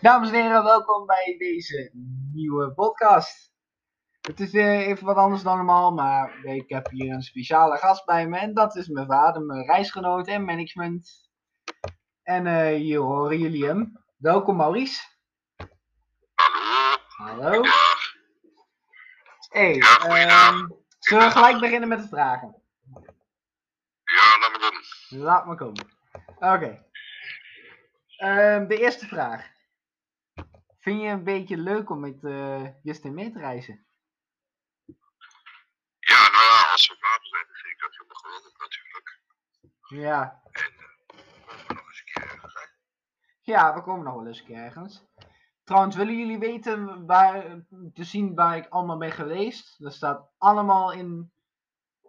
Dames en heren, welkom bij deze nieuwe podcast. Het is weer even wat anders dan normaal, maar ik heb hier een speciale gast bij me en dat is mijn vader, mijn reisgenoot en management. En eh, hier horen jullie hem. Welkom Maurice. Hallo. Hey, ehm, zullen we gelijk beginnen met de vragen? Ja, laat me doen. Laat maar komen. Oké. Ehm, de eerste vraag. Vind je het een beetje leuk om met eh, Justin mee te reizen? Ja, nou ja, als we klaar zijn, vind ik dat helemaal geweldig natuurlijk. Ja. En komen we nog eens een keer ergens zijn. Ja, we komen nog wel eens een keer ergens. Trouwens, willen jullie weten waar, te zien waar ik allemaal ben geweest? Dat staat allemaal in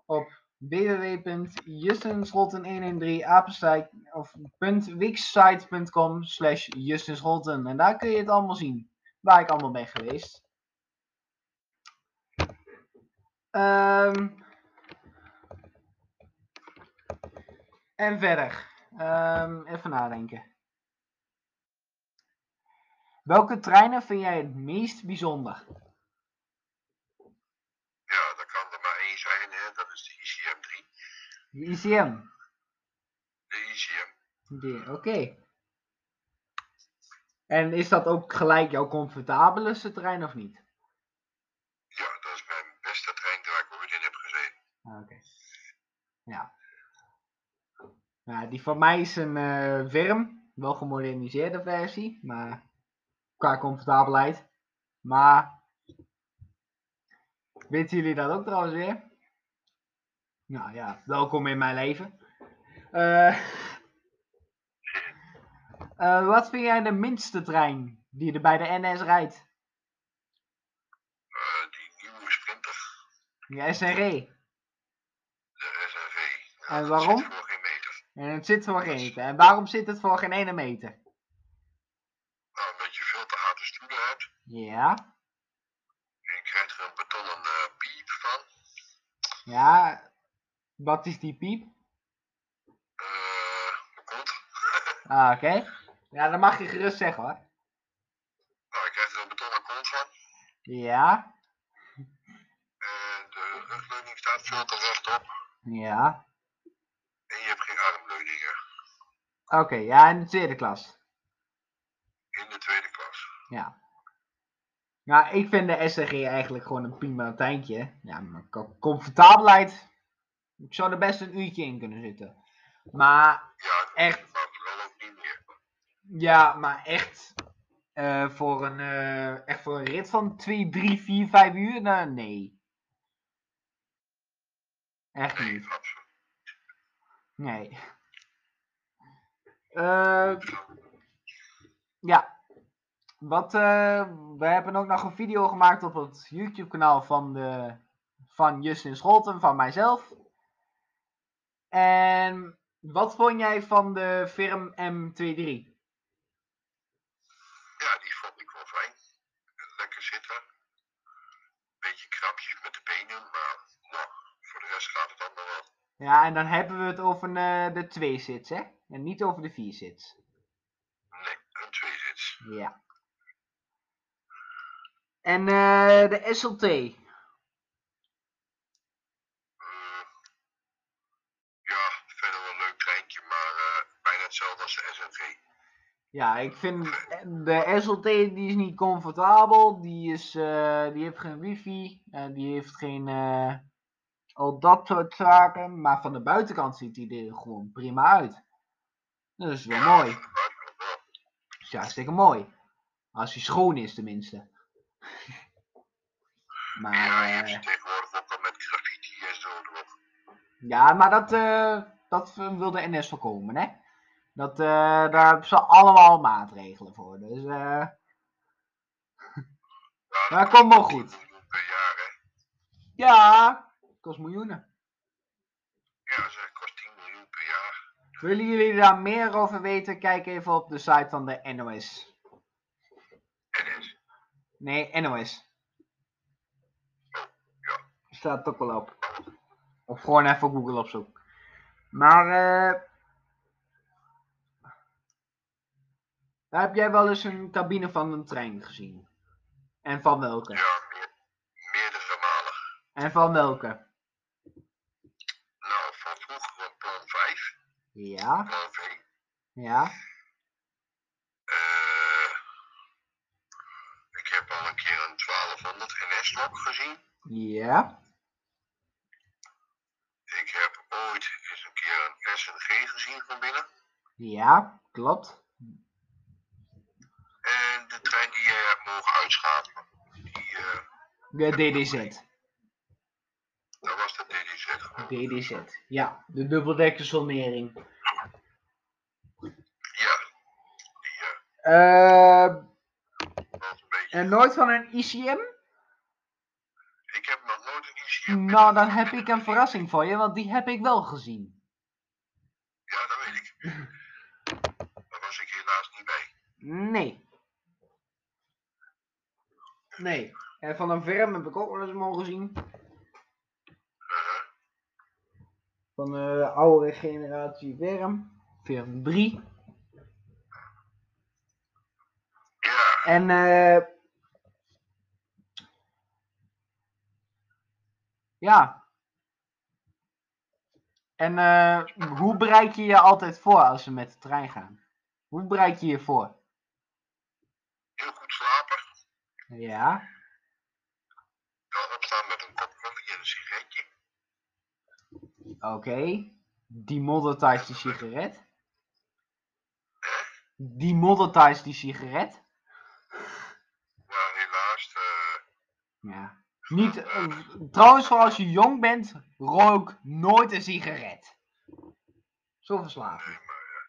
op www.justinscholten113 apenstrijk of .wixsite.com slash justinscholten. En daar kun je het allemaal zien, waar ik allemaal ben geweest. Ehm en verder, Ehm, even nadenken. Welke treinen vind jij het meest bijzonder? Ja, dat kan er maar één zijn, hè. dat is de ICM 3. De ICM. De ICM. Oké. En is dat ook gelijk jouw comfortabelste trein of niet? Ja, dat is mijn beste trein waar ik ooit in heb gezeten. Ah, Oké. Ja. Nou, die van mij is een eh Wurm. Wel gemoderniseerde versie, maar qua comfortabelheid. Maar weten jullie dat ook trouwens weer? Nou ja, welkom in mijn leven. Eh, wat vind jij de minste trein die er bij de NS rijdt? Eh, die nieuwe Sprinter, De SRE. de. Ja, En waarom? zit voor geen meter. En het zit voor geen meter. En waarom zit het voor geen ene meter? Nou, omdat je veel te harde stoelen hebt. Ja. En je krijgt er een betonnen piep van. Ja. Wat is die piep? Eh, mijn kont. Ah, oké. Ja, dat mag je gerust zeggen hoor. Nou, je krijgt er een betonnen kont van. Ja. En de rugleuning staat veel te rechtop. Ja. En je hebt geen armleuningen Oké, ja, in de tweede klas. in de tweede klas. Ja. Nou, ik vind de SRG eigenlijk gewoon een prima treintje. Ja, maar comfortabelheid. Ik zou er best een uurtje in kunnen zitten. Maar, Ja, Echt? ja, maar echt. eh, voor, een, eh, echt voor een rit van 2, 3, 4, 5 uur? Nou, nee. Echt niet. Nee. Eh, ja. Wat, eh, we hebben ook nog een video gemaakt op het YouTube kanaal van, de, van Justin Scholten, van mijzelf. En wat vond jij van de firm M23? Ja, die vond ik wel fijn. Lekker zitten. Beetje krapjes met de benen, maar nou, voor de rest gaat het allemaal wel. Ja, en dan hebben we het over eh, de twee sits, hè? En niet over de vier sits. Nee, een tweezits. Ja. En eh, de SLT. Eh, ja, verder wel een leuk treintje, maar eh, bijna hetzelfde als de SNV. Ja, ik vind de SLT die is niet comfortabel, die, is, eh, die heeft geen wifi, en die heeft geen eh, al dat soort zaken, maar van de buitenkant ziet hij er gewoon prima uit. Dat is wel mooi. Dat is hartstikke mooi. Als hij schoon is tenminste. Maar Ja, je hebt eh, ze tegenwoordig ook al met graffiti en zo erop. ja, maar dat, eh, dat wil de NS voorkomen, hè? Dat, eh, daar hebben ze allemaal maatregelen voor. Dus eh, Ja, dat komt wel goed. 10 miljoen Per jaar, hè. ja, kost miljoenen. Ja, zeg, kost 10 miljoen per jaar. Willen jullie daar meer over weten? Kijk even op de site van de NOS. NS. Nee, NOS. Ja. Staat ook wel op. Of gewoon even Google opzoeken. Maar, eh Heb jij wel eens een cabine van een trein gezien? En van welke? Ja, meer, meerdere malen. En van welke? Nou, van vroeger een plan 5, Ja, plan V. ja, Eh, ik heb al een keer een 1200 NS-lok gezien. ja, Ik heb ooit eens een keer een SNG gezien van binnen. ja, klopt. En de trein die jij hebt mogen uitschakelen, die, eh, De DDZ. dat was de DDZ. DDZ, ja. De dubbeldekkersonering. Ja, die eh, Eh, beetje... en nooit van een ICM? Ik heb nog nooit een ICM... Nou, dan heb ik een verrassing voor je, want die heb ik wel gezien. Ja, dat weet ik. Daar was ik helaas niet bij. Nee. Nee. En van een verm heb ik ook wel eens mogen zien. Van de oude generatie Verm. Verm 3. Ja, En eh. ja. En eh, hoe bereid je je altijd voor als we met de trein gaan? Hoe bereid je je voor? Ja. Dan opstaan met een kop koffie en een sigaretje. Oké. Demonetize die sigaret. Demonetize die sigaret. Maar helaas, eh, Ja. Niet, eh, trouwens, voor als je jong bent, rook nooit een sigaret. Zo verslaafd. nee, maar eh,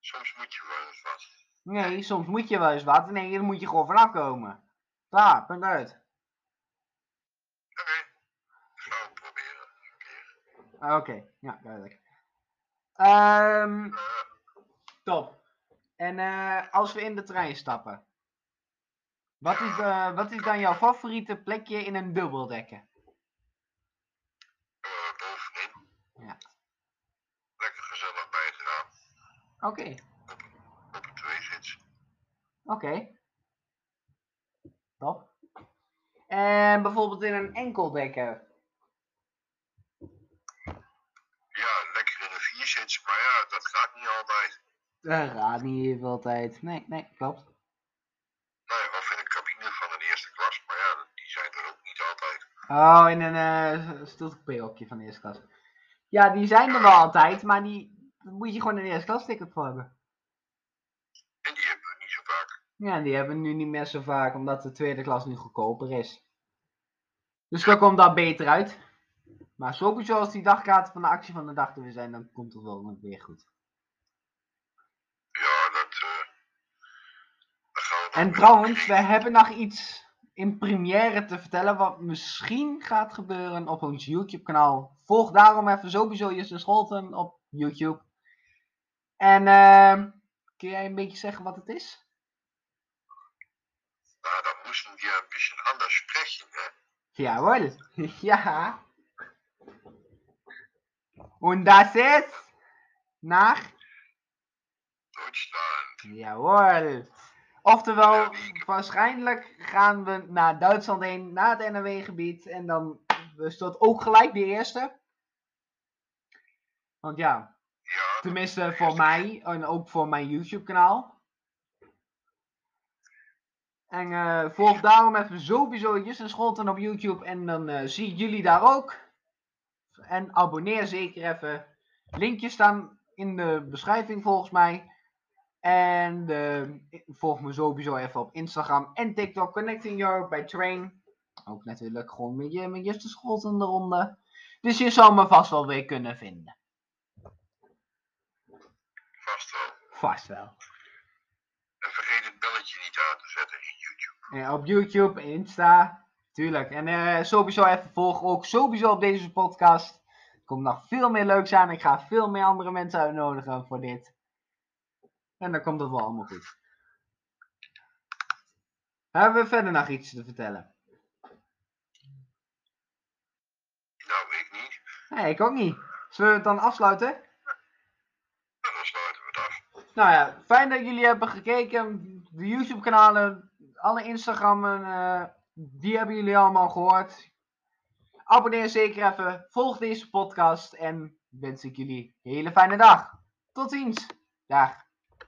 soms moet je wel wat. Nee, soms moet je wel eens wat. Nee, dan moet je gewoon vanaf komen. Klaar, punt uit. Oké, ik ga het proberen. Ah, Oké, ja, duidelijk. Ehm, Eh, top. En eh, als we in de trein stappen. Wat is, eh, wat is dan jouw favoriete plekje in een dubbeldekker? eh, bovenin. Ja. Lekker gezellig bij het raam. Oké. Oké. Top. En bijvoorbeeld in een enkeldekker. Ja, lekker in een vierzits. Maar ja, dat gaat niet altijd. Dat gaat niet altijd. Nee, nee, klopt. Nee, of in een cabine van een eerste klas. Maar ja, die zijn er ook niet altijd. Oh, in een uh, van de eerste klas. Ja, die zijn er wel altijd, maar die moet je gewoon een eerste klas ticket voor hebben. En die hebben we niet zo vaak. Ja, die hebben we nu niet meer zo vaak, omdat de tweede klas nu goedkoper is. Dus dan komt dat beter uit. Maar sowieso als die dagkaarten van de actie van de dag er weer zijn, dan komt het wel weer goed. Ja, dat, dat gaan we En trouwens, we hebben nog iets in première te vertellen wat misschien gaat gebeuren op ons YouTube kanaal. Volg daarom even sowieso Justin Scholten op YouTube. En ehm kun jij een beetje zeggen wat het is? Moesten wir een bisschen anders sprechen, hè. Jawohl. ja. Und das ist nach Duitsland. Jawohl. Oftewel, waarschijnlijk gaan we naar Duitsland heen, naar het NRW-gebied. En dan is dat ook gelijk de eerste. Want ja, Ja, tenminste voor mij en ook voor mijn YouTube-kanaal. En eh, volg daarom even sowieso Justin Scholten op YouTube. En dan eh, zie ik jullie daar ook. En abonneer zeker even. Linkjes staan in de beschrijving volgens mij. En eh, volg me sowieso even op Instagram en TikTok. Connecting Europe bij Train. Ook natuurlijk gewoon met, met Justin Scholten eronder. Dus je zal me vast wel weer kunnen vinden. vast wel. Vast wel. En vergeet het belletje niet aan te zetten in YouTube. Ja, op YouTube, Insta. Tuurlijk. En eh, sowieso even volgen. Ook sowieso op deze podcast. Er komt nog veel meer leuks aan. Ik ga veel meer andere mensen uitnodigen voor dit. En dan komt het wel allemaal goed. Hebben we verder nog iets te vertellen? Nou, ik niet. Nee, ik ook niet. Zullen we het dan afsluiten? En dan sluiten we het af. Nou ja, fijn dat jullie hebben gekeken. De YouTube kanalen, alle Instagrammen, eh, die hebben jullie allemaal gehoord. Abonneer zeker even, volg deze podcast en wens ik jullie een hele fijne dag. Tot ziens. Dag.